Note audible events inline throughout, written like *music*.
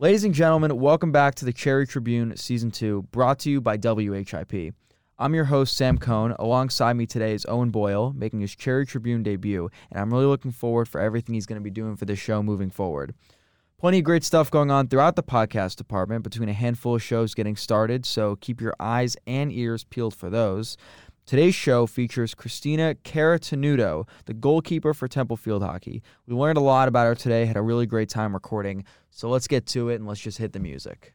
Ladies and gentlemen, welcome back to the Cherry Tribune Season 2, brought to you by WHIP. I'm your host, Sam Cohn. Alongside me today is Owen Boyle, making his Cherry Tribune debut, and I'm really looking forward for everything he's going to be doing for this show moving forward. Plenty of great stuff going on throughout the podcast department between a handful of shows getting started, so keep your eyes and ears peeled for those. Today's show features Cristina Carotenuto, the goalkeeper for Temple Field Hockey. We learned a lot about her today, had a really great time recording, so let's get to it and let's just hit the music.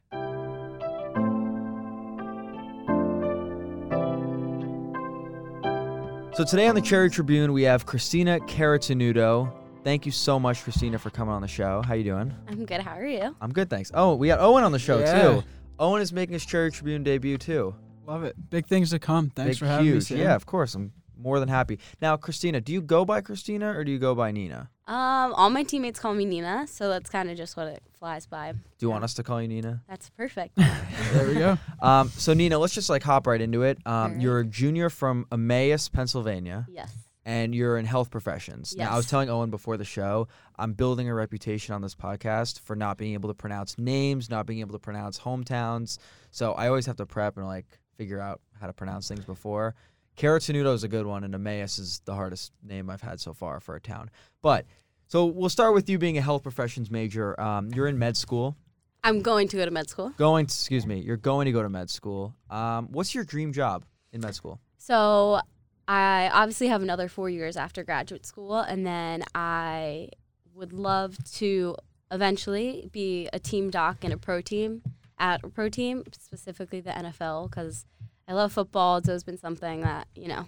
So today on the Cherry Tribune, we have Cristina Carotenuto. Thank you so much, Cristina, for coming on the show. How you doing? I'm good. How are you? I'm good, thanks. Oh, we got Owen on the show Yeah. too. Owen is making his Cherry Tribune debut too. Love it. Big things to come. Big, Thanks for having me. huge. Sam. Yeah, of course. I'm more than happy. Now, Cristina, do you go by Cristina or do you go by Nina? Um, all my teammates call me Nina, so that's kind of just what it flies by. Do you want us to call you Nina? That's perfect. *laughs* There we go. Um, so Nina, let's just like hop right into it. Um, Alright. You're a junior from Emmaus, Pennsylvania, yes. and you're in health professions. Yes. Now, I was telling Owen before the show, I'm building a reputation on this podcast for not being able to pronounce names, not being able to pronounce hometowns. So I always have to prep and like figure out how to pronounce things before. Carotenuto is a good one, and Emmaus is the hardest name I've had so far for a town. But so we'll start with you being a health professions major. Um, you're in med school. I'm going to go to med school. Going, to, excuse me, you're going to go to med school. Um, what's your dream job in med school? So I obviously have another four years after graduate school, and then I would love to eventually be a team doc in a pro team at a pro team, specifically the NFL, because I love football. It's always been something that you know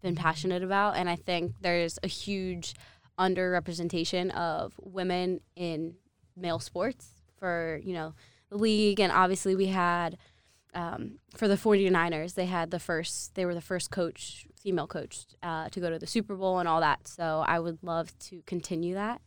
been passionate about, and I think there's a huge underrepresentation of women in male sports for you know the league, and obviously we had um, for the 49ers, they had the first, they were the first coach, female coach, uh, to go to the Super Bowl and all that. So I would love to continue that.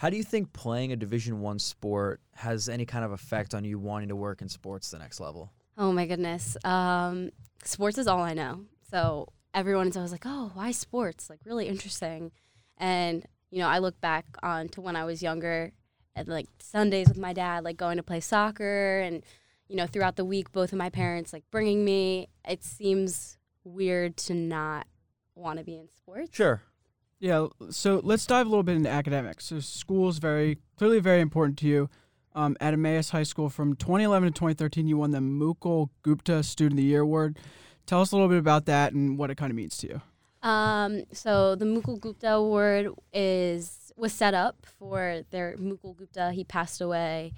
How do you think playing a Division One sport has any kind of effect on you wanting to work in sports the next level? Oh my goodness. Um, sports is all I know. So everyone is always like, oh, why sports? Like, really interesting. And, you know, I look back on to when I was younger and like Sundays with my dad, like going to play soccer and, you know, throughout the week, both of my parents like bringing me. It seems weird to not want to be in sports. Sure. Yeah. So let's dive a little bit into academics. So school is very clearly very important to you. Um, at Emmaus High School from 2011 to 2013, you won the Mukul Gupta Student of the Year Award. Tell us a little bit about that and what it kind of means to you. Um, so the Mukul Gupta Award is was set up for their Mukul Gupta. He passed away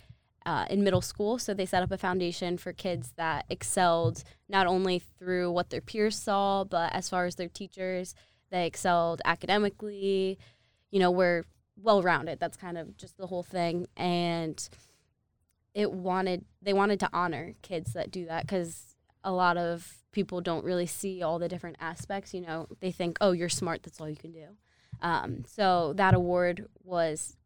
uh, in middle school, so they set up a foundation for kids that excelled not only through what their peers saw, but as far as their teachers, they excelled academically. You know, were well rounded. That's kind of just the whole thing, and it wanted they wanted to honor kids that do that because a lot of people don't really see all the different aspects. You know, they think, oh, you're smart, that's all you can do. Um, so that award was,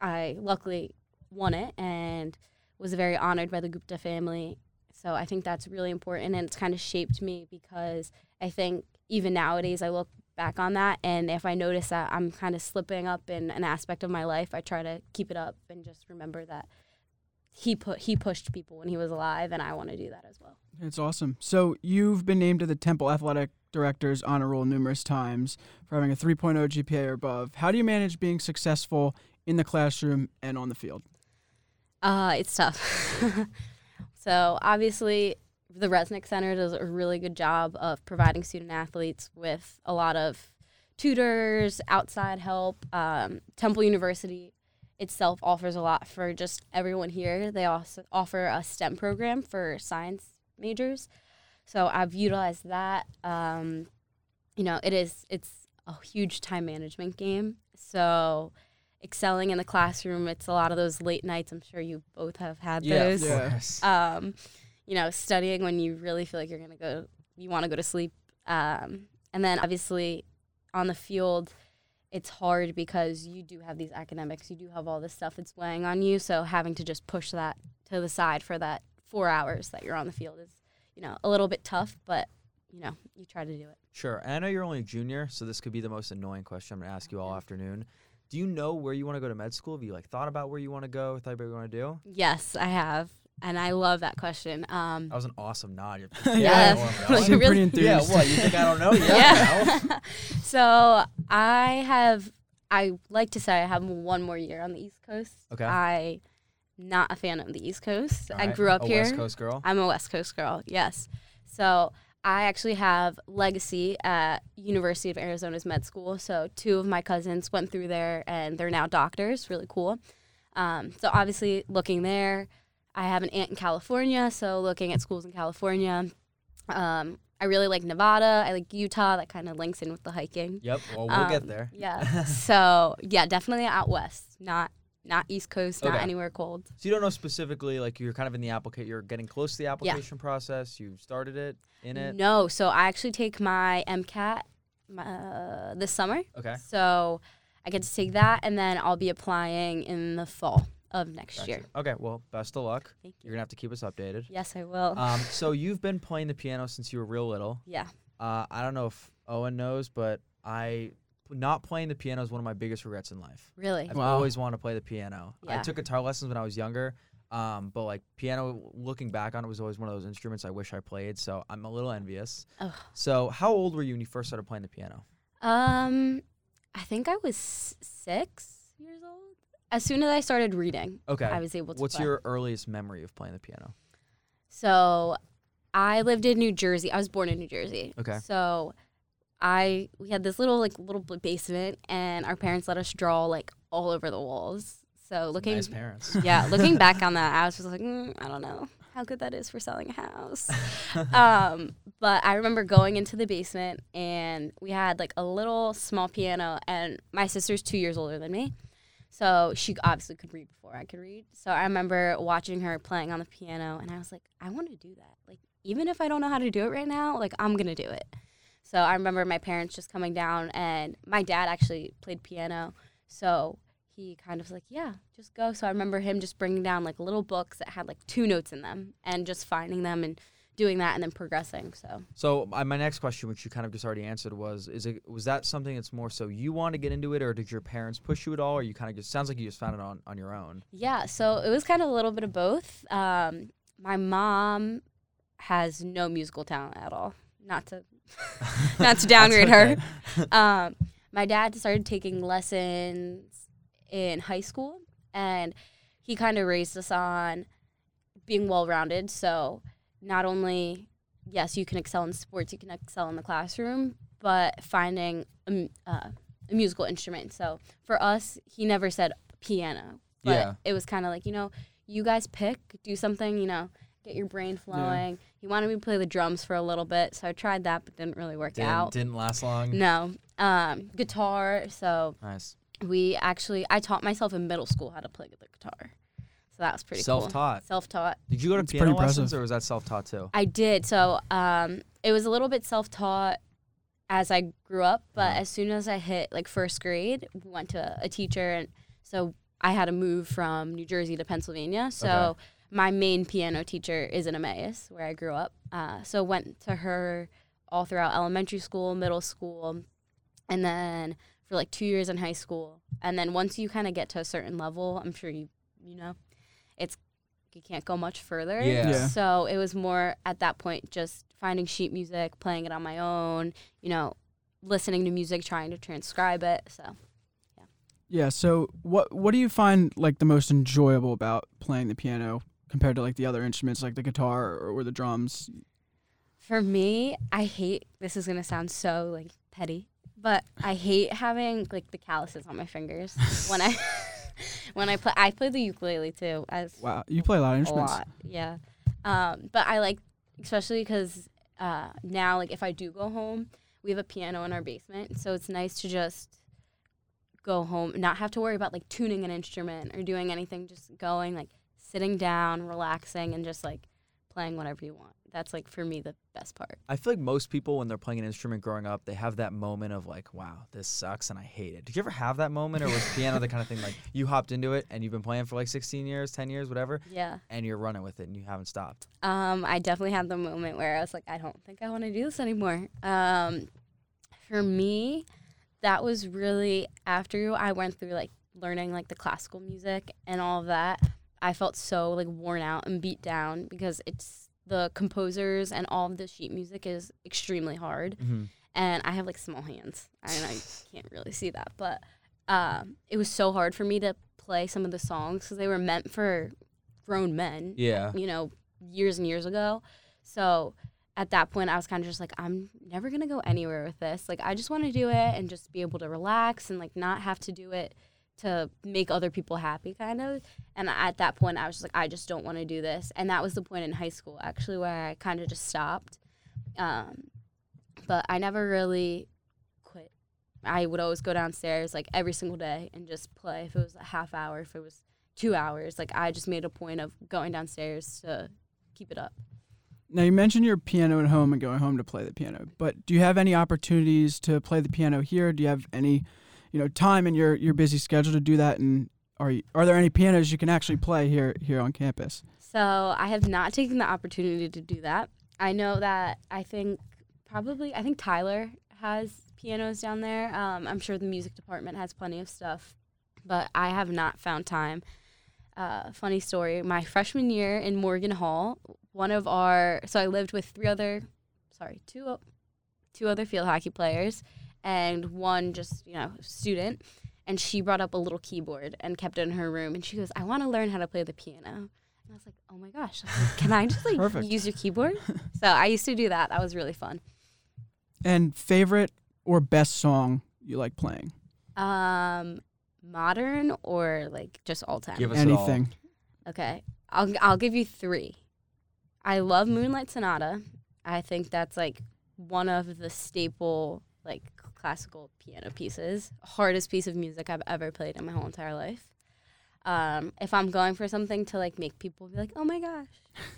I luckily won it and was very honored by the Gupta family. So I think that's really important and it's kind of shaped me because I think even nowadays I look back on that and if I notice that I'm kind of slipping up in an aspect of my life, I try to keep it up and just remember that he put he pushed people when he was alive and I want to do that as well. It's awesome. So you've been named to the Temple Athletic Director's honor roll numerous times for having a 3.0 GPA or above. How do you manage being successful in the classroom and on the field? Uh, it's tough. *laughs* so obviously, the Resnick Center does a really good job of providing student athletes with a lot of tutors, outside help. Um, Temple University itself offers a lot for just everyone here. They also offer a STEM program for science majors, so I've utilized that. Um, you know, it is it's a huge time management game. So excelling in the classroom, it's a lot of those late nights. I'm sure you both have had Yeah, those. course. Um, you know, studying when you really feel like you're gonna go, you want to go to sleep. Um, and then obviously on the field, it's hard because you do have these academics, you do have all this stuff that's weighing on you. So having to just push that to the side for that four hours that you're on the field is, you know, a little bit tough, but you know, you try to do it. Sure. And I know you're only a junior, so this could be the most annoying question I'm going to ask you all afternoon. Do you know where you want to go to med school? Have you like thought about where you want to go? Thought about what you want to do? Yes, I have, and I love that question. Um, That was an awesome nod. *laughs* Yeah. *laughs* Know Like, going. Seem really- pretty yeah. What you think I don't know? *laughs* Yeah. yeah. so I have. I like to say I have one more year on the East Coast. Okay. I not a fan of the East Coast. All I right. grew up a here. West Coast girl. I'm a West Coast girl. Yes. So I actually have legacy at University of Arizona's med school. So two of my cousins went through there, and they're now doctors. Really cool. Um, so obviously, looking there, I have an aunt in California. So looking at schools in California. Um, I really like Nevada. I like Utah. That kind of links in with the hiking. Yep. Well, we'll get Um, there. Yeah. *laughs* so yeah, definitely out west. Not not East Coast. Not Okay. anywhere cold. So you don't know specifically, like you're kind of in the applicate. You're getting close to the application process. You've started it in it. No, so I actually take my MCAT uh, this summer. Okay. So I get to take that, and then I'll be applying in the fall of next Gotcha. year. Okay. Well, best of luck. Thank you. You're gonna have to keep us updated. Yes, I will. Um, *laughs* so you've been playing the piano since you were real little. yeah. Uh, I don't know if Owen knows, but I not playing the piano is one of my biggest regrets in life. Really. I've Wow. always wanted to play the piano. Yeah. I took guitar lessons when I was younger, um, but like piano, looking back on it, was always one of those instruments I wish I played. So I'm a little envious. Ugh. So how old were you when you first started playing the piano? Um, I think I was s- six years old. As soon as I started reading, Okay. I was able to. What's play. your earliest memory of playing the piano? So, I lived in New Jersey. I was born in New Jersey. Okay. So, I we had this little like little basement, and our parents let us draw like all over the walls. So looking, nice parents. *laughs* yeah, looking back on that, I was just like, mm, I don't know how good that is for selling a house. *laughs* um, but I remember going into the basement, and we had like a little small piano, and my sister's two years older than me. So she obviously could read before I could read. So I remember watching her playing on the piano, and I was like, I want to do that. Like, even if I don't know how to do it right now, like, I'm going to do it. So I remember my parents just coming down, and my dad actually played piano. So he kind of was like, yeah, just go. So I remember him just bringing down like little books that had like two notes in them and just finding them and doing that and then progressing. So So uh, my next question, which you kind of just already answered, was: Is it was that something that's more so you want to get into it, or did your parents push you at all, or you kind of just sounds like you just found it on on your own? yeah, so it was kind of a little bit of both. Um, my mom has no musical talent at all. Not to *laughs* not to downgrade her. *laughs* um, my dad started taking lessons in high school, and he kind of raised us on being well rounded. So, not only, yes, you can excel in sports, you can excel in the classroom, but finding a, uh, a musical instrument. So, for us, he never said piano, but Yeah. it was kind of like, you know, you guys pick, do something, you know, get your brain flowing. He wanted me to play the drums for a little bit, so I tried that, but didn't really work Didn't, out. didn't last long. No. Um, guitar. So Nice. we actually, I taught myself in middle school how to play the guitar. So that was pretty cool. Self-taught. Self-taught. Did you go to That's piano pretty lessons, impressive. or was that self-taught too? I did. So um, it was a little bit self-taught as I grew up, but Uh-huh. as soon as I hit like first grade, we went to a, a teacher, and so I had to move from New Jersey to Pennsylvania. So Okay. my main piano teacher is in Emmaus, where I grew up. Uh, so went to her all throughout elementary school, middle school, and then for like two years in high school. And then once you kind of get to a certain level, I'm sure you you know, it's you can't go much further. Yeah. Yeah. So it was more at that point just finding sheet music, playing it on my own, you know, listening to music, trying to transcribe it. So Yeah. Yeah. So what what do you find like the most enjoyable about playing the piano compared to like the other instruments like the guitar or, or the drums? for me, I hate this is gonna sound so like petty, but I hate having like the calluses on my fingers when I *laughs* *laughs* *laughs* when I play. I play the ukulele too. As Wow, you play a lot of a instruments. lot. Yeah. Um, but I like, especially because uh, now, like, if I do go home, we have a piano in our basement. So it's nice to just go home, not have to worry about like tuning an instrument or doing anything, just going, like, sitting down, relaxing, and just like playing whatever you want. That's like for me the best part. I feel like most people, when they're playing an instrument growing up, they have that moment of like, "Wow, this sucks," and I hate it. Did you ever have that moment, or was piano the kind of thing like *laughs* you hopped into it and you've been playing for like 16 years, 10 years, whatever, Yeah. and you're running with it and you haven't stopped? Um, I definitely had the moment where I was like, I don't think I want to do this anymore. Um, for me, that was really after I went through like learning like the classical music and all of that. I felt so like worn out and beat down because it's the composers and all of the sheet music is extremely hard, Mm-hmm. and I have like small hands. I can't really see that, but um, it was so hard for me to play some of the songs because they were meant for grown men Yeah. you know, years and years ago. So at that point, I was kind of just like, I'm never going to go anywhere with this. Like, I just want to do it and just be able to relax and like not have to do it to make other people happy, kind of. And at that point, I was just like, I just don't want to do this. And that was the point in high school, actually, where I kind of just stopped. Um, but I never really quit. I would always go downstairs like every single day and just play. If it was a half hour, if it was two hours. Like I just made a point of going downstairs to keep it up. Now you mentioned your piano at home and going home to play the piano, but do you have any opportunities to play the piano here? Do you have any, you know, time in your, your busy schedule to do that? And are you, are there any pianos you can actually play here here on campus? So I have not taken the opportunity to do that. I know that I think probably I think Tyler has pianos down there. Um, I'm sure the music department has plenty of stuff, but I have not found time. Uh, funny story. My freshman year in Morgan Hall, one of our so I lived with three other, sorry, two two other field hockey players, and one just you know student. And she brought up a little keyboard and kept it in her room. And she goes, "I want to learn how to play the piano." And I was like, "Oh my gosh! I like, *laughs* Can I just like Perfect. use your keyboard?" *laughs* so I used to do that. That was really fun. And favorite or best song you like playing? Um, modern or like just all time? Give us it all. Anything. Okay, I'll I'll give you three. I love Moonlight Sonata. I think that's like one of the staple like classical piano pieces. Hardest piece of music I've ever played in my whole entire life. Um, if I'm going for something to like make people be like, "Oh my gosh,"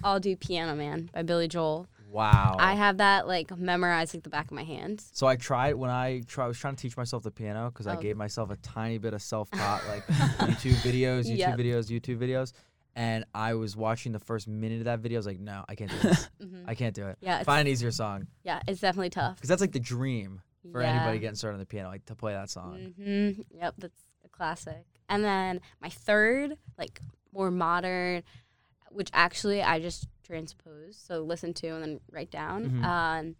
I'll do Piano Man by Billy Joel. Wow. I have that like memorized like the back of my hand. so I tried when I try. I was trying to teach myself the piano because I Oh. gave myself a tiny bit of self-taught *laughs* like YouTube videos, YouTube Yep. videos, YouTube videos, and I was watching the first minute of that video. I was like, no, I can't do *laughs* this. hmm I can't do it. Yeah, Find an easier song yeah, it's definitely tough. because that's like the dream for yeah. anybody getting started on the piano, like to play that song. hmm Yep, that's a classic. And then my third, like more modern, which actually I just transpose, so listen to and then write down. Mhm. Um,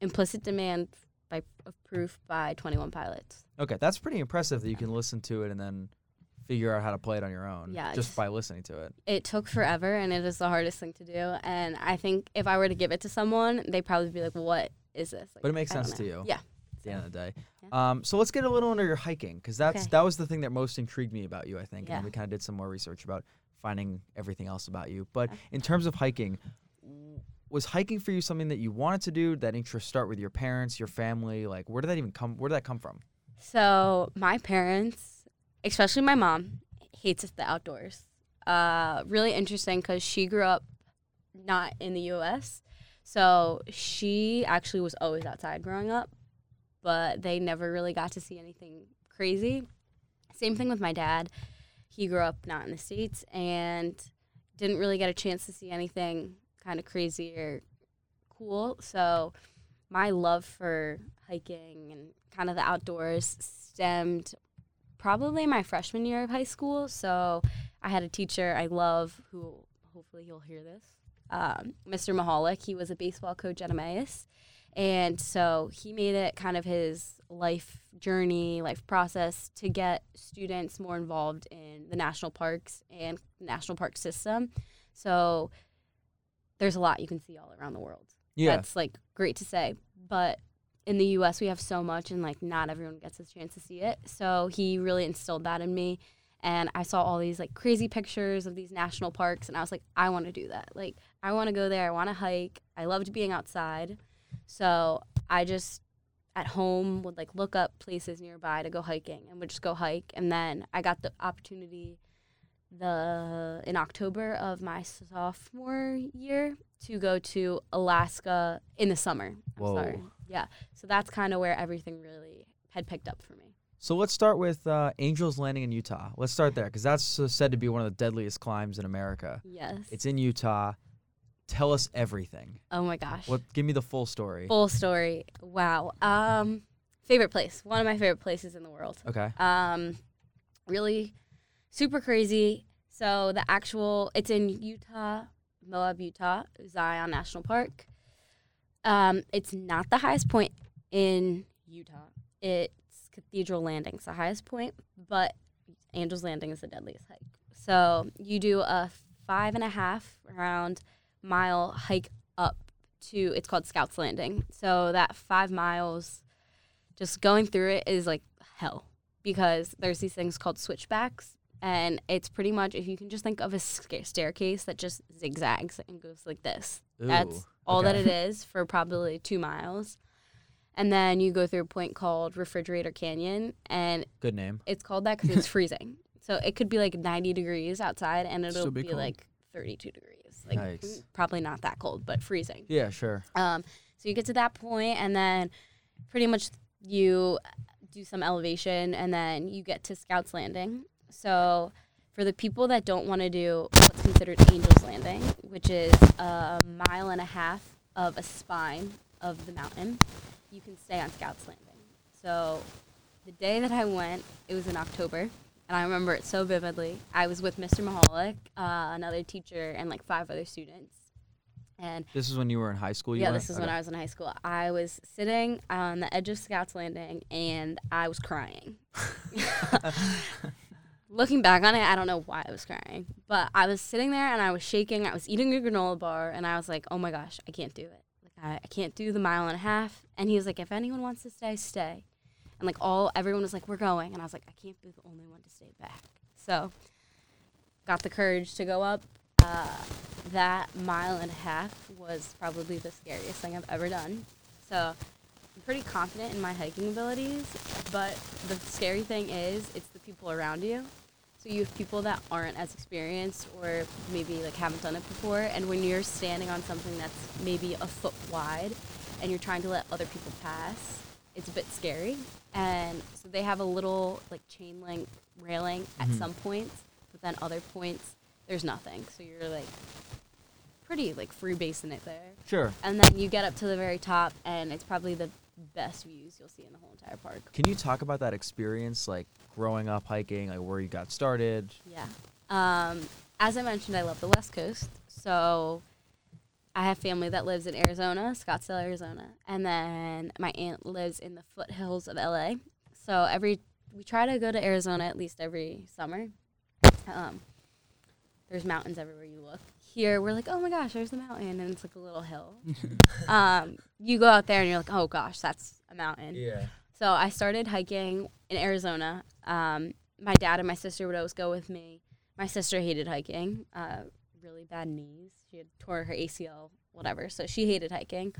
Implicit Demand by of Proof by Twenty One Pilots. Okay, that's pretty impressive that you can listen to it and then figure out how to play it on your own Yeah, just by listening to it. It took forever, and it is the hardest thing to do. And I think if I were to give it to someone, they'd probably be like, "What is this?" Like, But it makes sense to you. Yeah. The end of the day. Yeah. Um, so let's get a little into your hiking because that's Okay. that was the thing that most intrigued me about you. I think, and Yeah. then we kind of did some more research about finding everything else about you. But Okay. in terms of hiking, was hiking for you something that you wanted to do? That interest start with your parents, your family? Like, where did that even come? Where did that come from? So my parents, especially my mom, hates the outdoors. Uh, really interesting because she grew up not in the U.S., so she actually was always outside growing up, but they never really got to see anything crazy. Same thing with my dad. He grew up not in the states and didn't really get a chance to see anything kind of crazy or cool. So my love for hiking and kind of the outdoors stemmed probably my freshman year of high school. So I had a teacher I love who hopefully you'll hear this, um, Mr. Mahalik. He was a baseball coach at Emmaus. And so he made it kind of his life journey, life process to get students more involved in the national parks and national park system. So there's a lot you can see all around the world. Yeah. that's like great to say. But in the us we have so much and like not everyone gets a chance to see it. So he really instilled that in me. And i saw all these like crazy pictures of these national parks and i was like i want to do that. Like i want to go there. I want to hike. I loved being outside so i just at home would like look up places nearby to go hiking and would just go hike and then i got the opportunity the in october of my sophomore year to go to Alaska in the summer. I'm Whoa. sorry. Yeah. So that's kind of where everything really had picked up for me. So let's start with uh, Angels Landing in Utah. Let's start there because that's uh, said to be one of the deadliest climbs in America. Yes. It's in Utah. Tell us everything. oh my gosh. What? Give me the full story. Full story. Wow. Um favorite place, one of my favorite places in the world. Okay. Um, really super crazy. So the actual, it's in Utah, Moab, Utah, Zion National Park. Um, it's not the highest point in Utah. It's Cathedral Landing's the highest point, but Angel's Landing is the deadliest hike. So you do a five and a half round mile hike up to it's called Scouts Landing. So that five miles, just going through it is like hell because there's these things called switchbacks, and it's pretty much if you can just think of a staircase that just zigzags and goes like this. That's Ooh, all that it is for probably two miles. And then you go through a point called Refrigerator Canyon, and Good name. it's called that because it's *laughs* freezing. So it could be like 90 degrees outside, and it'll Still be be, like 32 degrees. Like probably not that cold, but freezing. Yeah, sure. Um, so you get to that point, and then pretty much you do some elevation, and then you get to Scouts Landing. So for the people that don't want to do what's considered Angel's Landing, which is a mile and a half of a spine of the mountain, you can stay on Scouts Landing. So the day that I went, it was in October. And I remember it so vividly. I was with Mr. Mahalik, uh, another teacher, and like five other students. And This is when you were in high school. You yeah, went? this is when I was in high school. I was sitting on the edge of Scouts Landing and I was crying. *laughs* Looking back on it, I don't know why I was crying, but I was sitting there and I was shaking. I was eating a granola bar and I was like, "Oh my gosh, I can't do it. Like I, I can't do the mile and a half." And he was like, "If anyone wants to stay, stay." And like all everyone was like, "We're going," and I was like, "I can't be the only one to stay back." So, got the courage to go up. Uh, that mile and a half was probably the scariest thing I've ever done. So I'm pretty confident in my hiking abilities, but the scary thing is it's the people around you. So you have people that aren't as experienced or maybe like haven't done it before, and when you're standing on something that's maybe a foot wide and you're trying to let other people pass, it's a bit scary. And so they have a little like chain link railing at Mhm. some points, but then other points there's nothing. So you're like pretty like free basing it there. Sure. And then you get up to the very top, and it's probably the best views you'll see in the whole entire park. Can you talk about that experience, like growing up hiking, like where you got started? Yeah. Um, as I mentioned, I love the West Coast. So I have family that lives in Arizona, Scottsdale, Arizona. And then my aunt lives in the foothills of LA. So every we try to go to Arizona at least every summer. Um, there's mountains everywhere you look. Here we're like, oh my gosh, there's a mountain, and it's like a little hill. *laughs* um, you go out there and you're like, oh gosh, that's a mountain. Yeah. So I started hiking in Arizona. Um, my dad and my sister would always go with me. My sister hated hiking, uh, really bad knees. She had tore her ACL, whatever. So she hated hiking.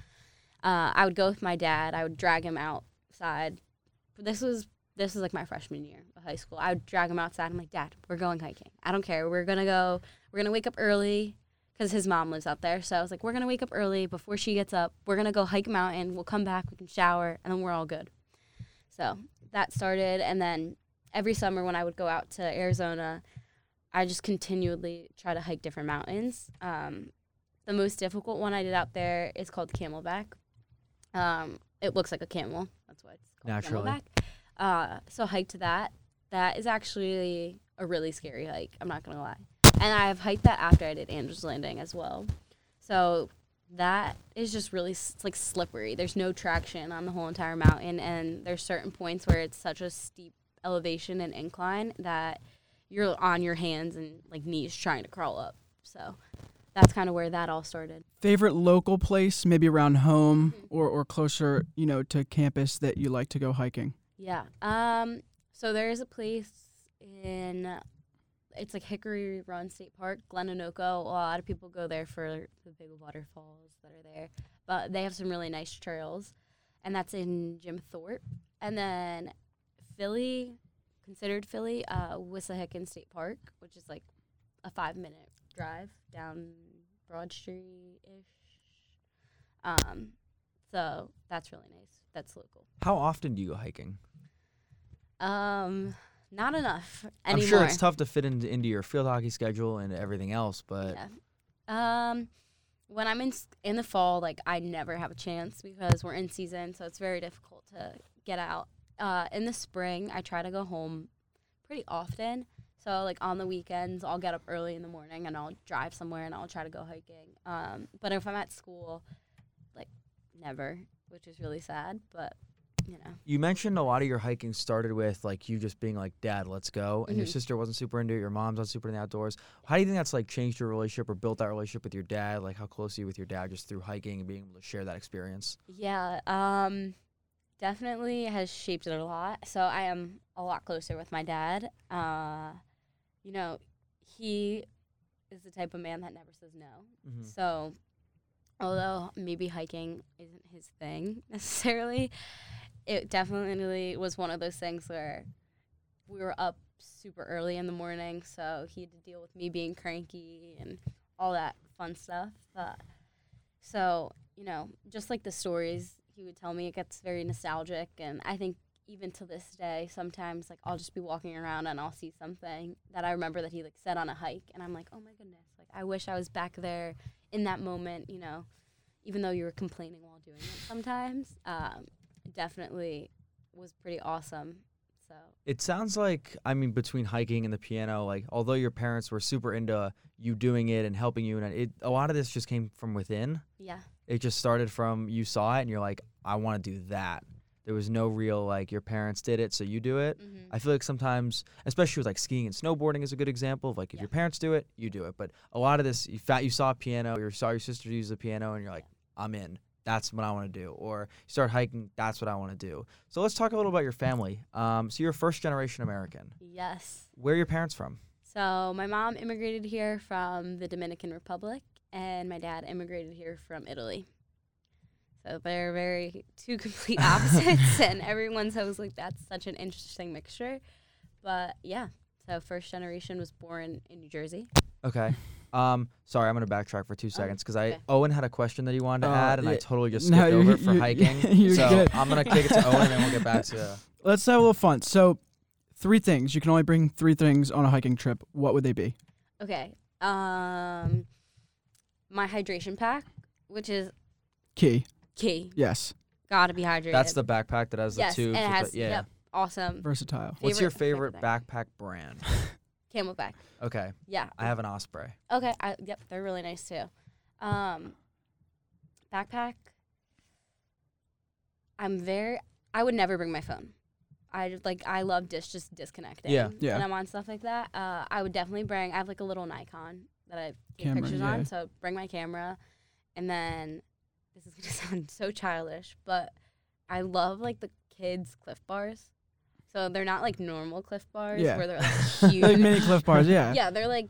Uh, I would go with my dad. I would drag him outside. This was this was like my freshman year of high school. I would drag him outside. I'm like, Dad, we're going hiking. I don't care. We're gonna go. We're gonna wake up early because his mom lives out there. So I was like, we're gonna wake up early before she gets up. We're gonna go hike mountain. We'll come back. We can shower, and then we're all good. So that started, and then every summer when I would go out to Arizona, I just continually try to hike different mountains. Um, the most difficult one I did out there is called Camelback. Um, it looks like a camel. That's why it's called Naturally. Camelback. Uh, so hiked that. That is actually a really scary hike. I'm not gonna lie. And I have hiked that after I did Angel's Landing as well. So that is just really it's like slippery. There's no traction on the whole entire mountain, and there's certain points where it's such a steep elevation and incline that you're on your hands and like knees trying to crawl up. So that's kind of where that all started. Favorite local place, maybe around home Mhm. or, or closer, you know, to campus that you like to go hiking? Yeah. Um. So there is a place in. It's like Hickory Run State Park, Glen Onoko. A lot of people go there for the big waterfalls that are there, but they have some really nice trails, and that's in Jim Thorpe. And then Philly, considered Philly, uh, Wissahickon State Park, which is like a five-minute drive down Broad Street ish. Um, so that's really nice. That's local. How often do you go hiking? Um, not enough anymore. I'm sure it's tough to fit into, into your field hockey schedule and everything else, but Yeah. Um, when I'm in in the fall, like I never have a chance because we're in season, so it's very difficult to get out. Uh, in the spring, I try to go home pretty often. So like on the weekends, I'll get up early in the morning and I'll drive somewhere and I'll try to go hiking. Um, but if I'm at school, like never, which is really sad. But you know, You mentioned a lot of your hiking started with like you just being like, "Dad, let's go," and your Mhm. sister wasn't super into it. Your mom's not super into the outdoors. How do you think that's like changed your relationship or built that relationship with your dad? Like, how close are you with your dad just through hiking and being able to share that experience? yeah, um, definitely has shaped it a lot. So I am a lot closer with my dad. Uh, you know, he is the type of man that never says no. Mm-hmm. So, although maybe hiking isn't his thing *laughs* necessarily, it definitely was one of those things where we were up super early in the morning, so he had to deal with me being cranky and all that fun stuff. But so, you know, just like the stories he would tell me, it gets very nostalgic. And I think even to this day, sometimes like I'll just be walking around and I'll see something that I remember that he like said on a hike, and I'm like, oh my goodness, like I wish I was back there in that moment, you know, even though you were complaining while doing it sometimes. Um, definitely was pretty awesome. So It sounds like I mean between hiking and the piano, like although your parents were super into you doing it and helping you, and it a lot of this just came from within. yeah, It just started from you saw it and you're like, I want to do that. There was no real like your parents did it, so you do it. mm-hmm. I feel like sometimes, especially with like skiing and snowboarding, is a good example of like if Yeah. your parents do it, you do it. But a lot of this, you fa- you saw a piano, or you saw your sister use the piano, and you're like, I'm in. That's what I want to do. Or you start hiking. That's what I want to do. So let's talk a little about your family. Um, so you're a first generation American. yes. Where are your parents from? So my mom immigrated here from the Dominican Republic, and my dad immigrated here from Italy. So they're very two *laughs* complete opposites, and *laughs* everyone's always like, "That's such an interesting mixture." But yeah, so first generation was born in New Jersey. Okay. Um, sorry, I'm gonna backtrack for two seconds because I okay. Owen had a question that he wanted to Uh, add, and I totally just No, skipped you- over it for *laughs* hiking. so good. I'm gonna kick it to Owen, and then we'll get back to. Let's have a little fun. So, three things. You can only bring three things on a hiking trip. What would they be? Okay. Um, my hydration pack, which is Key. key, Yes. gotta be hydrated. That's the backpack that has the yes, tubes. and it with has the, yeah. yep, awesome Versatile. What's your favorite- favorite favorite backpack brand? *laughs* CamelBak. Okay, Yeah, I have an Osprey. Okay. I, yep, they're really nice too. Um, backpack. I'm very. I would never bring my phone. I just, like. I love dis just disconnecting. Yeah. Yeah. When I'm on stuff like that, uh, I would definitely bring. I have like a little Nikon that I take Camera, pictures yeah. on. So bring my camera, and then this is gonna *laughs* sound so childish, but I love like the kids Clif Bars. So they're not like normal Clif Bars Yeah. where they're like *laughs* huge. like mini Clif Bars. Yeah. *laughs* Yeah, they're like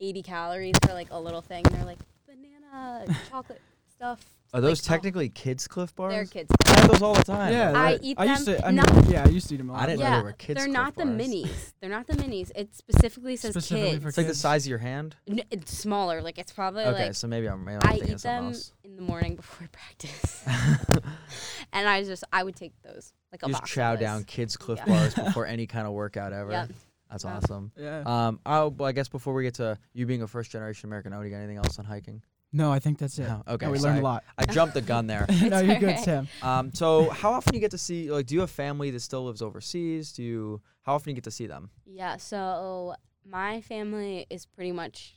80 calories for like a little thing. They're like banana, chocolate stuff. Are those Like, oh, technically kids Clif bars? They're kids. I have those all the time. Yeah. I that- eat I used them to. I mean, not- yeah, I used to eat them a lot. I didn't know yeah, they were kids they're Clif not the bars. minis. They're not the minis. It specifically says Specifically kids. for It's like the size of your hand. N- it's smaller. Like it's probably Okay, like so maybe I'm, maybe I'm I eat them else. in the morning before *laughs* practice, *laughs* and I just I would take those like a You just box. of chow those. down kids Clif Yeah. bars *laughs* before any kind of workout ever. Yep. That's Yeah. awesome. Yeah. Um, oh, well, I guess before we get to you being a first generation American, oh, do you got anything else on hiking? No, I think that's it. No, *laughs* okay, No, we sorry. learned a lot. I jumped the gun there. *laughs* no, you're good, alright. Sam. Um, so *laughs* how often do you get to see? Like, do you have family that still lives overseas? Do you? How often do you get to see them? Yeah. So my family is pretty much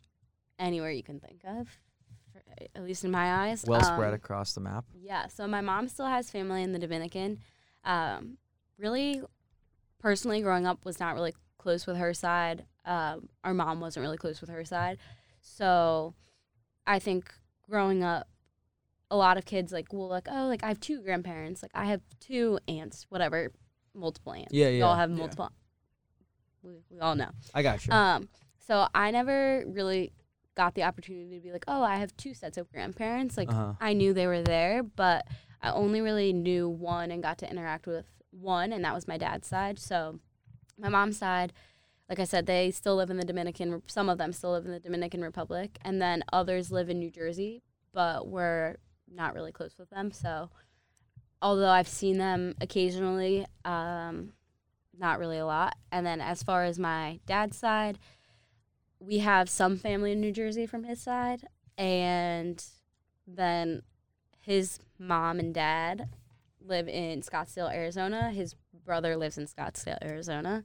anywhere you can think of, for, at least in my eyes. Well spread Um, across the map. Yeah, so my mom still has family in the Dominican. Um, really, personally, growing up was not really close with her side. Um, our mom wasn't really close with her side. So I think growing up, a lot of kids like will like, oh, like I have two grandparents, like I have two aunts, whatever, multiple aunts. Yeah, We all yeah, have yeah. multiple. We, we all know. I got you. Um, so I never really got the opportunity to be like, oh, I have two sets of grandparents. Like uh-huh. I knew they were there, but I only really knew one and got to interact with one, and that was my dad's side. So my mom's side, like I said, they still live in the Dominican. Some of them still live in the Dominican Republic, and then others live in New Jersey, but we're not really close with them. So although I've seen them occasionally, um, not really a lot. And then as far as my dad's side, we have some family in New Jersey from his side, and then his mom and dad live in Scottsdale, Arizona. His brother lives in Scottsdale, Arizona,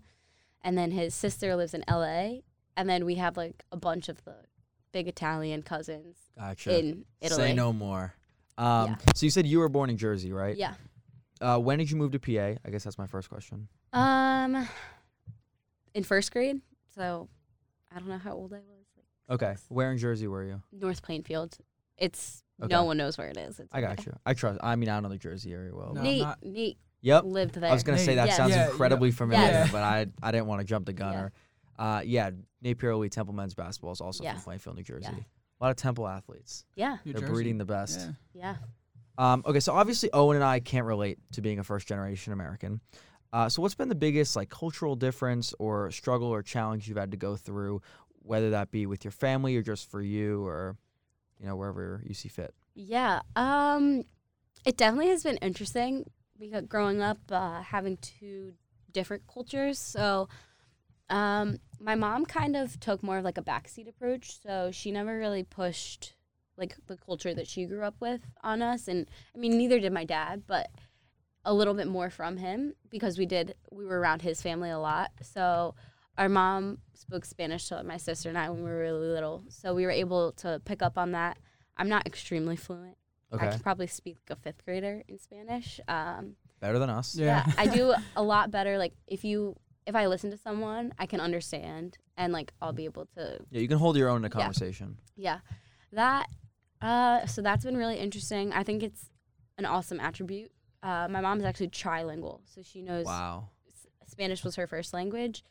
and then his sister lives in L.A. And then we have like a bunch of the big Italian cousins Gotcha. in Italy. Say no more. Um, Yeah. So you said you were born in Jersey, right? Yeah. Uh, when did you move to PA? I guess that's my first question. Um, in first grade. So I don't know how old I was. Like Okay. six. Where in Jersey were you? North Plainfield. It's Okay. no one knows where it is. It's I got okay. you. I trust. I mean, I don't know the Jersey area well. No. but- Nate, not- Nate Yep. lived there. I was gonna say that Yes. sounds Yeah, incredibly know- familiar, Yes. but I I didn't want to jump the gun. Yeah. Or, uh, yeah, Nate Pierre-Louis Temple men's basketball is also Yeah. from Plainfield, New Jersey. Yeah. A lot of Temple athletes. yeah, New They're Jersey. breeding the best. Yeah. yeah. Um, okay, so obviously Owen and I can't relate to being a first generation American. Uh, so what's been the biggest like cultural difference or struggle or challenge you've had to go through, whether that be with your family or just for you or, you know, wherever you see fit? Yeah. Um, it definitely has been interesting because growing up, uh, having two different cultures. So, um, my mom kind of took more of like a backseat approach. So she never really pushed like the culture that she grew up with on us. And I mean, neither did my dad, but a little bit more from him because we did, we were around his family a lot. So our mom spoke Spanish to my sister and I when we were really little. So we were able to pick up on that. I'm not extremely fluent. I Okay, could probably speak like a fifth grader in Spanish. Um, better than us. Yeah. I do *laughs* a lot better. Like if you, if I listen to someone, I can understand and like I'll be able to, Yeah, you can hold your own in a conversation. yeah, that. Uh, so that's been really interesting. I think it's an awesome attribute. Uh, my mom's actually trilingual, so she knows Wow. S- Spanish was her first language,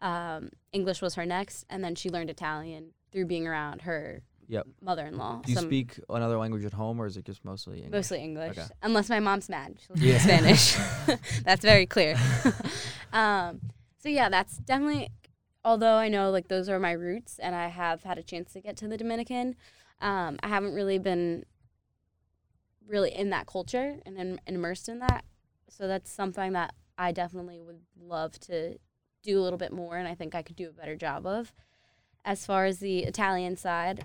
um, English was her next, and then she learned Italian through being around her Yep. mother-in-law. Do you Some- speak another language at home, or is it just mostly English? Mostly English, Okay. unless my mom's mad. She'll Yeah. Spanish. *laughs* *laughs* that's very clear. *laughs* um, so yeah, that's definitely. Although I know like those are my roots, and I have had a chance to get to the Dominican, um, I haven't really been really in that culture and, in, immersed in that. So that's something that I definitely would love to do a little bit more, and I think I could do a better job of. As far as the Italian side,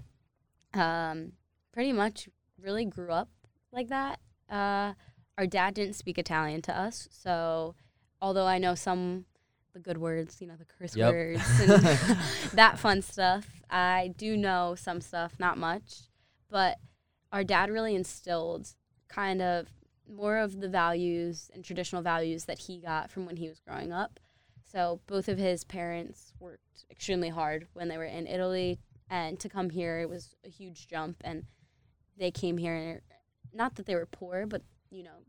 um, pretty much really grew up like that. Uh, our dad didn't speak Italian to us, so although I know some the good words, you know, the curse Yep. words and *laughs* *laughs* that fun stuff, I do know some stuff, not much. But our dad really instilled kind of more of the values and traditional values that he got from when he was growing up. So both of his parents worked extremely hard when they were in Italy, and to come here it was a huge jump. And they came here, and not that they were poor, but you know,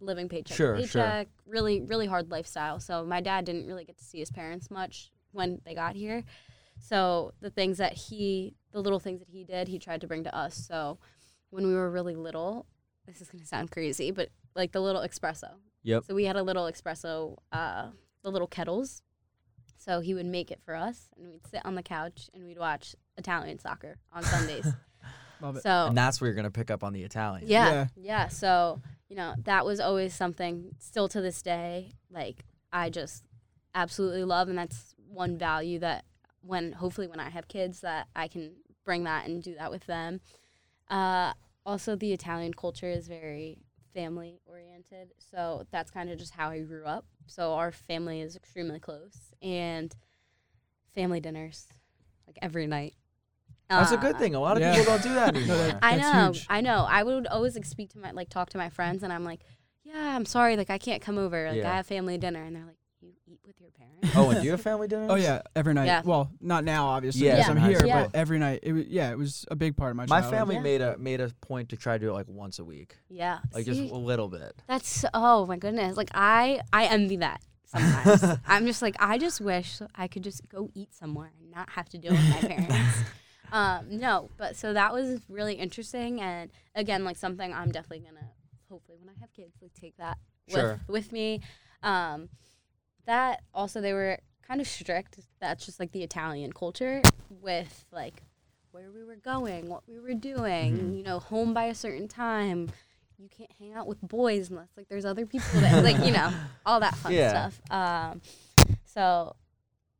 living paycheck Sure, to sure. paycheck, really, really hard lifestyle. So my dad didn't really get to see his parents much when they got here. So the things that he, the little things that he did, he tried to bring to us. So when we were really little, this is gonna sound crazy, but like the little espresso. Yep. So we had a little espresso, uh, the little kettles. So he would make it for us, and we'd sit on the couch and we'd watch Italian soccer on Sundays. *laughs* Love it. so And that's where you're gonna pick up on the Italian. yeah, Yeah. yeah. So you know that was always something. Still to this day, like I just absolutely love, and that's one value that when hopefully when I have kids that I can bring that and do that with them. Uh, also, the Italian culture is very family oriented, so that's kind of just how I grew up. So our family is extremely close, and family dinners like every night. That's a good Uh, thing. A lot of Yeah. people don't do that *laughs* No, anymore. that- I know, huge. I know. I would always like speak to my like talk to my friends, and I'm like, yeah, I'm sorry, like I can't come over. Like Yeah. I have family dinner, and they're like, you eat with your *laughs* parents. oh, and do you have family dinners? Oh yeah, every night. Yeah. Well, not now, obviously, Yeah, because I'm here. Yeah. But every night, it was yeah, it was a big part of my. My childhood. family Yeah. made a made a point to try to do it like once a week, yeah, like See, just a little bit. that's oh my goodness. Like I I envy that sometimes. *laughs* I'm just like I just wish I could just go eat somewhere and not have to deal with my parents. *laughs* um, no, but so that was really interesting, and again, like something I'm definitely gonna hopefully when I have kids, like take that Sure. with with me. Um, that also they were kind of strict. That's just like the Italian culture with like where we were going, what we were doing. Mhm. You know, home by a certain time. You can't hang out with boys unless like there's other people that like you know *laughs* all that fun Yeah. stuff. Um, so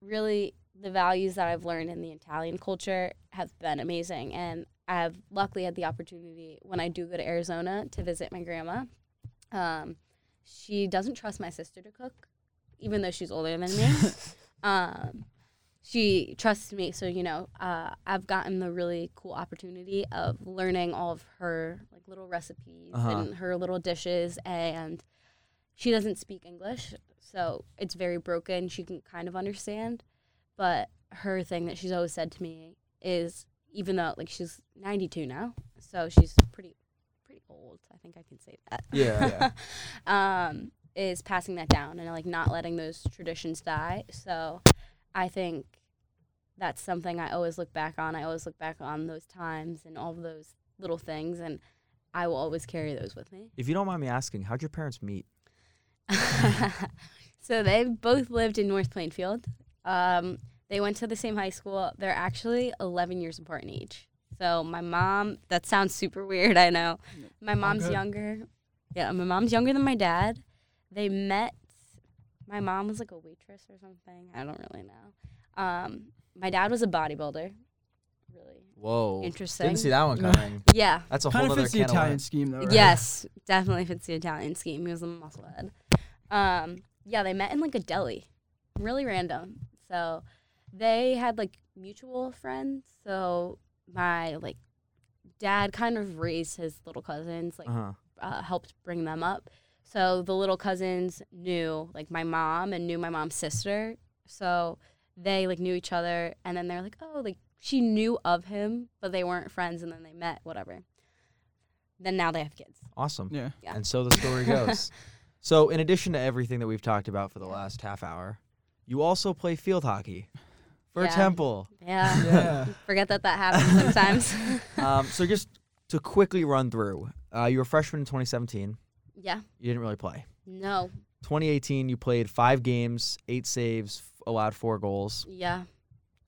really the values that I've learned in the Italian culture have been amazing, and I've luckily had the opportunity when I do go to Arizona to visit my grandma. Um, she doesn't trust my sister to cook, even though she's older than me. *laughs* um, she trusts me, so you know, uh, I've gotten the really cool opportunity of learning all of her like little recipes Uh-huh. and her little dishes, and she doesn't speak English, so it's very broken. She can kind of understand, but her thing that she's always said to me is, even though like she's 92 now, so she's pretty pretty old. I think I can say that. Yeah, *laughs* um, is passing that down and like not letting those traditions die. So I think that's something I always look back on. I always look back on those times and all of those little things, and I will always carry those with me. If you don't mind me asking, how'd your parents meet? *laughs* so they both lived in North Plainfield. Um, they went to the same high school. They're actually 11 years apart in age. So my mom, that sounds super weird, I know. My mom's younger. Yeah, my mom's younger than my dad. They met. My mom was like a waitress or something. I don't really know. Um, my dad was a bodybuilder. Really Whoa. interesting. Didn't see that one coming. *laughs* Yeah. That's a Kind whole of other fits the can of Italian scheme, though. Right? Yes, definitely fits the Italian scheme. He was a musclehead. Um, yeah, they met in like a deli, really random. So they had like mutual friends. So my like dad kind of raised his little cousins, like Uh-huh. uh, helped bring them up. So the little cousins knew like my mom and knew my mom's sister. So they like knew each other, and then they're like, oh, like she knew of him, but they weren't friends, and then they met, whatever. Then now they have kids. Awesome. Yeah. Yeah. And so the story goes. *laughs* so, in addition to everything that we've talked about for the last half hour, you also play field hockey for Yeah. Temple. Yeah. Yeah. *laughs* Forget that that happens sometimes. *laughs* Um, so, just to quickly run through, uh, you were a freshman in 2017. Yeah. You didn't really play. No. 2018, you played five games, eight saves, allowed four goals. Yeah.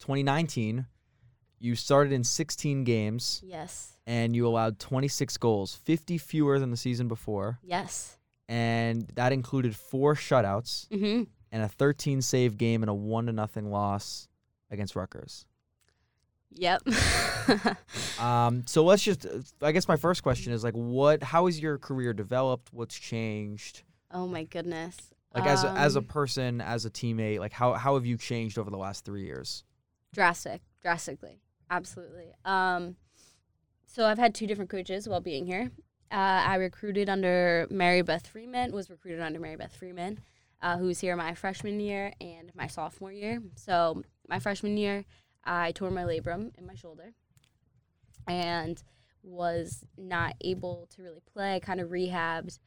2019, you started in 16 games Yes. and you allowed 26 goals, 50 fewer than the season before. Yes. And that included four shutouts Mm-hmm. and a 13 save game and a 1 to nothing loss against Rutgers. Yep. *laughs* Um, so let's just, uh, I guess my first question is like, what, how has your career developed? What's changed? oh my goodness. Like as a, as a Um, person, as a teammate, like how, how have you changed over the last three years? drastic, drastically, absolutely. Um, so I've had two different coaches while being here. Uh, I recruited under Mary Beth Freeman. Was recruited under Mary Beth Freeman, uh, who was here my freshman year and my sophomore year. So my freshman year, I tore my labrum in my shoulder, and was not able to really play. I kind of rehabbed.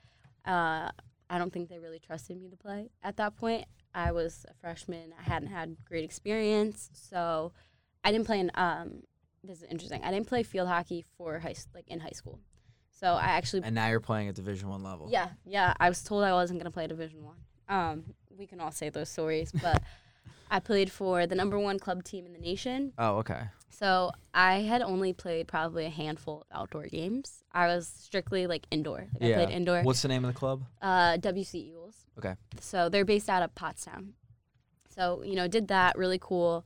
Uh, I don't think they really trusted me to play at that point. I was a freshman. I hadn't had great experience, so I didn't play in. Um, this is interesting. I didn't play field hockey for high like in high school. So I actually And now you're playing at Division One level. yeah yeah I was told I wasn't gonna play Division One. Um, we can all say those stories, but *laughs* I played for the number one club team in the nation. Oh, okay. So I had only played probably a handful of outdoor games. I was strictly like indoor. Like I Yeah. played indoor. What's the name of the club? Uh, WC Eagles. Okay. So they're based out of Pottstown. So you know, did that really cool.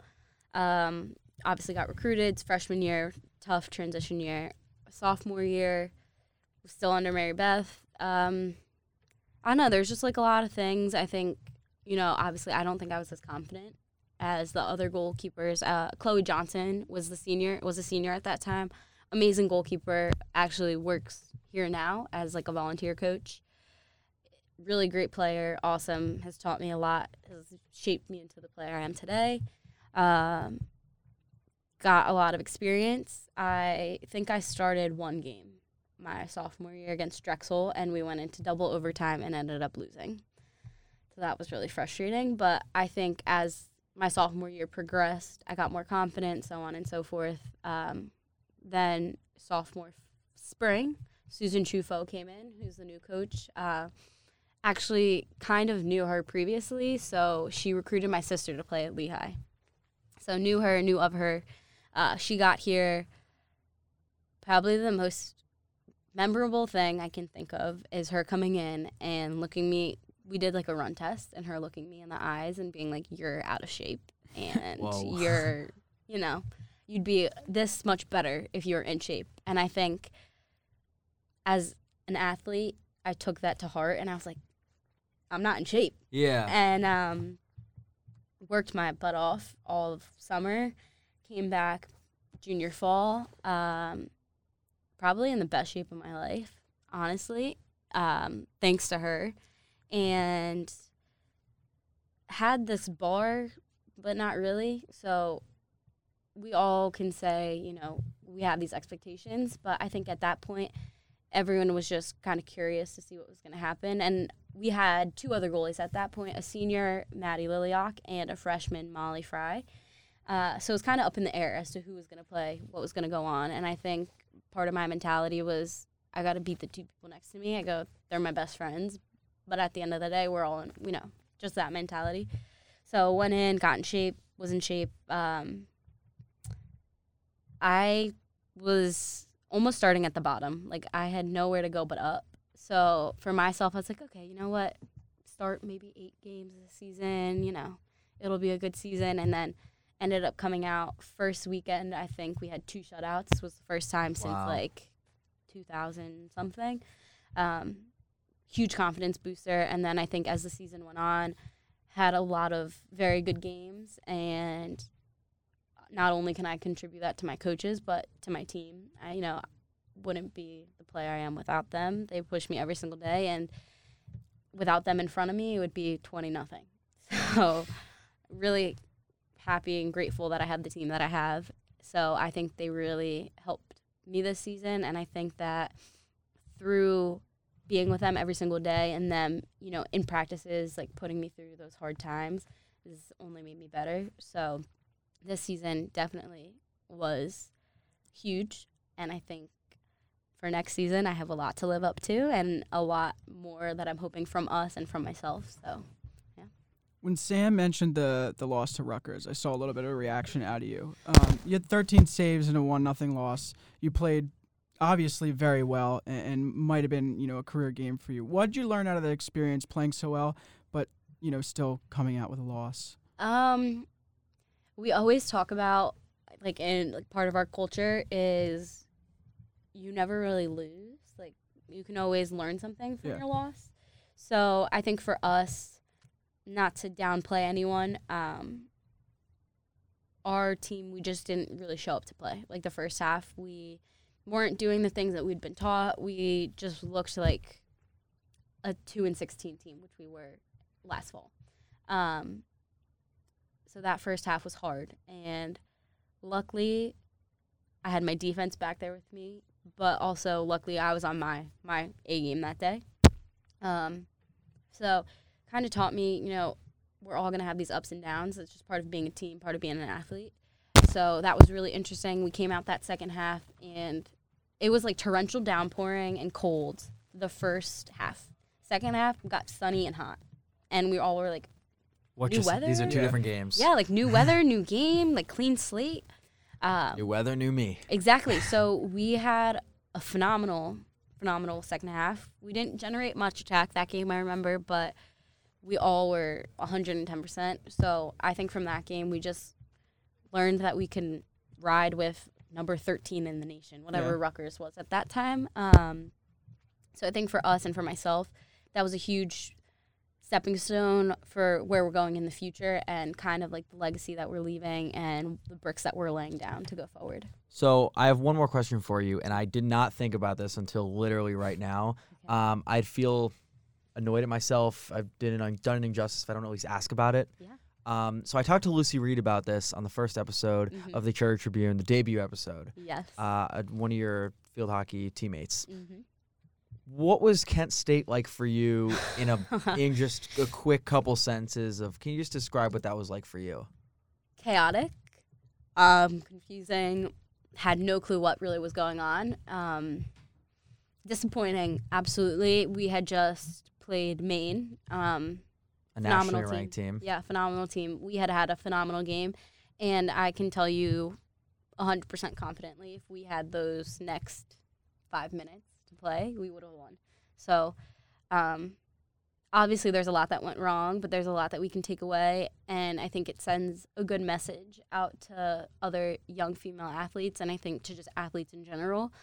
Um, obviously got recruited it's freshman year, tough transition year. Sophomore year, still under Mary Beth. Um, I don't know. There's just like a lot of things. I think you know. Obviously, I don't think I was as confident as the other goalkeepers. Uh, Chloe Johnson was the senior. Was a senior at that time. Amazing goalkeeper. Actually works here now as like a volunteer coach really great player, awesome, has taught me a lot, has shaped me into the player I am today. Um, got a lot of experience. I think I started one game my sophomore year against Drexel, and we went into double overtime and ended up losing. So that was really frustrating. But I think as my sophomore year progressed, I got more confident, so on and so forth. Um, then sophomore spring, Susan Ciufo came in, who's the new coach. Uh, actually, kind of knew her previously, so she recruited my sister to play at Lehigh. So knew her, knew of her. Uh, she got here. Probably the most memorable thing I can think of is her coming in and looking me. We did like a run test, and her looking me in the eyes and being like, "You're out of shape, and *laughs* you're, you know, you'd be this much better if you were in shape." And I think, as an athlete, I took that to heart, and I was like, I'm not in shape. Yeah. And um, worked my butt off all of summer. Came back junior fall, um, probably in the best shape of my life, honestly, um, thanks to her. And had this bar, but not really. So we all can say, you know, we have these expectations, but I think at that point, everyone was just kind of curious to see what was going to happen. And we had two other goalies at that point a senior, Maddie Liliak, and a freshman, Molly Fry. Uh, so it was kind of up in the air as to who was going to play, what was going to go on. And I think part of my mentality was I got to beat the two people next to me. I go, they're my best friends. But at the end of the day, we're all in, you know, just that mentality. So went in, got in shape, was in shape. Um, I was almost starting at the bottom. Like I had nowhere to go but up. So for myself, I was like, okay, you know what? Start maybe eight games this season. You know, it'll be a good season. And then ended up coming out first weekend. I think we had two shutouts. Was the first time since like 2000 something. Um, huge confidence booster. And then I think as the season went on, had a lot of very good games and not only can I contribute that to my coaches, but to my team. I, you know, wouldn't be the player I am without them. They push me every single day, and without them in front of me, it would be twenty nothing. *laughs* So, really happy and grateful that I have the team that I have. So I think they really helped me this season, and I think that through being with them every single day and them, you know, in practices, like putting me through those hard times, has only made me better. So this season definitely was huge, and I think for next season I have a lot to live up to and a lot more that I'm hoping from us and from myself. So yeah. When Sam mentioned the the loss to Rutgers, I saw a little bit of a reaction out of you. Um, you had 13 saves in a one nothing loss. You played obviously very well and, and might have been you know a career game for you. What did you learn out of that experience playing so well, but you know still coming out with a loss? Um, we always talk about like in like part of our culture is you never really lose. Like you can always learn something from Yeah. your loss. So I think for us, not to downplay anyone, um, our team we just didn't really show up to play. Like the first half, we weren't doing the things that we'd been taught. We just looked like a two and sixteen team, which we were last fall. Um, so that first half was hard, and luckily, I had my defense back there with me. But also, luckily, I was on my my A game that day. Um, so kind of taught me, you know, we're all gonna have these ups and downs. It's just part of being a team, part of being an athlete. So that was really interesting. We came out that second half, and it was like torrential downpouring and cold the first half. Second half got sunny and hot, and we all were like, What New just these are two Yeah. different games. yeah, like new weather, *laughs* new game, like clean slate. Um, New weather, new me. Exactly. *laughs* So we had a phenomenal, phenomenal second half. We didn't generate much attack that game, I remember, but we all were 110%. So I think from that game, we just learned that we can ride with number 13 in the nation, whatever Yeah. Rutgers was at that time. Um, so I think for us and for myself, that was a huge stepping stone for where we're going in the future and kind of like the legacy that we're leaving and the bricks that we're laying down to go forward. So I have one more question for you, and I did not think about this until literally right now. Okay. Um, I'd feel annoyed at myself. I've done an, done an injustice if I don't at least ask about it. Yeah. Um, so I talked to Lucy Reed about this on the first episode Mhm. of the Cherry Tribune, the debut episode. Yes. Uh, one of your field hockey teammates. hmm What was Kent State like for you in a *laughs* in just a quick couple sentences of? Can you just describe what that was like for you? Chaotic, um, confusing, had no clue what really was going on. Um, disappointing, absolutely. We had just played Maine. Um, A Phenomenal nationally team. ranked team. yeah, phenomenal team. We had had a phenomenal game, and I can tell you 100% confidently if we had those next five minutes to play, we would have won. So, um, obviously, there's a lot that went wrong, but there's a lot that we can take away, and I think it sends a good message out to other young female athletes, and I think to just athletes in general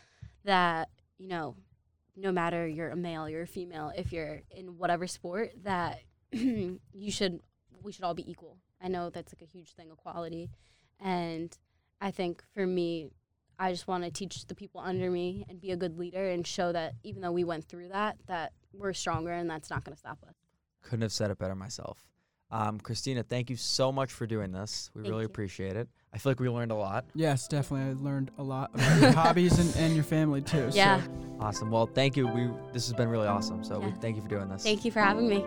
that, you know, no matter you're a male, you're a female, if you're in whatever sport, that *clears throat* you should we should all be equal. I know that's like a huge thing, equality, and I think for me, I just want to teach the people under me and be a good leader and show that even though we went through that, that we're stronger and that's not going to stop us. Couldn't have said it better myself. Um, Cristina, thank you so much for doing this. We Thank really you. appreciate it. I feel like we learned a lot. Yes, definitely. I learned a lot about your *laughs* hobbies and, and your family too. Yeah. So Awesome. Well, thank you. We this has been really awesome. So we thank you for doing this. Thank you for having me.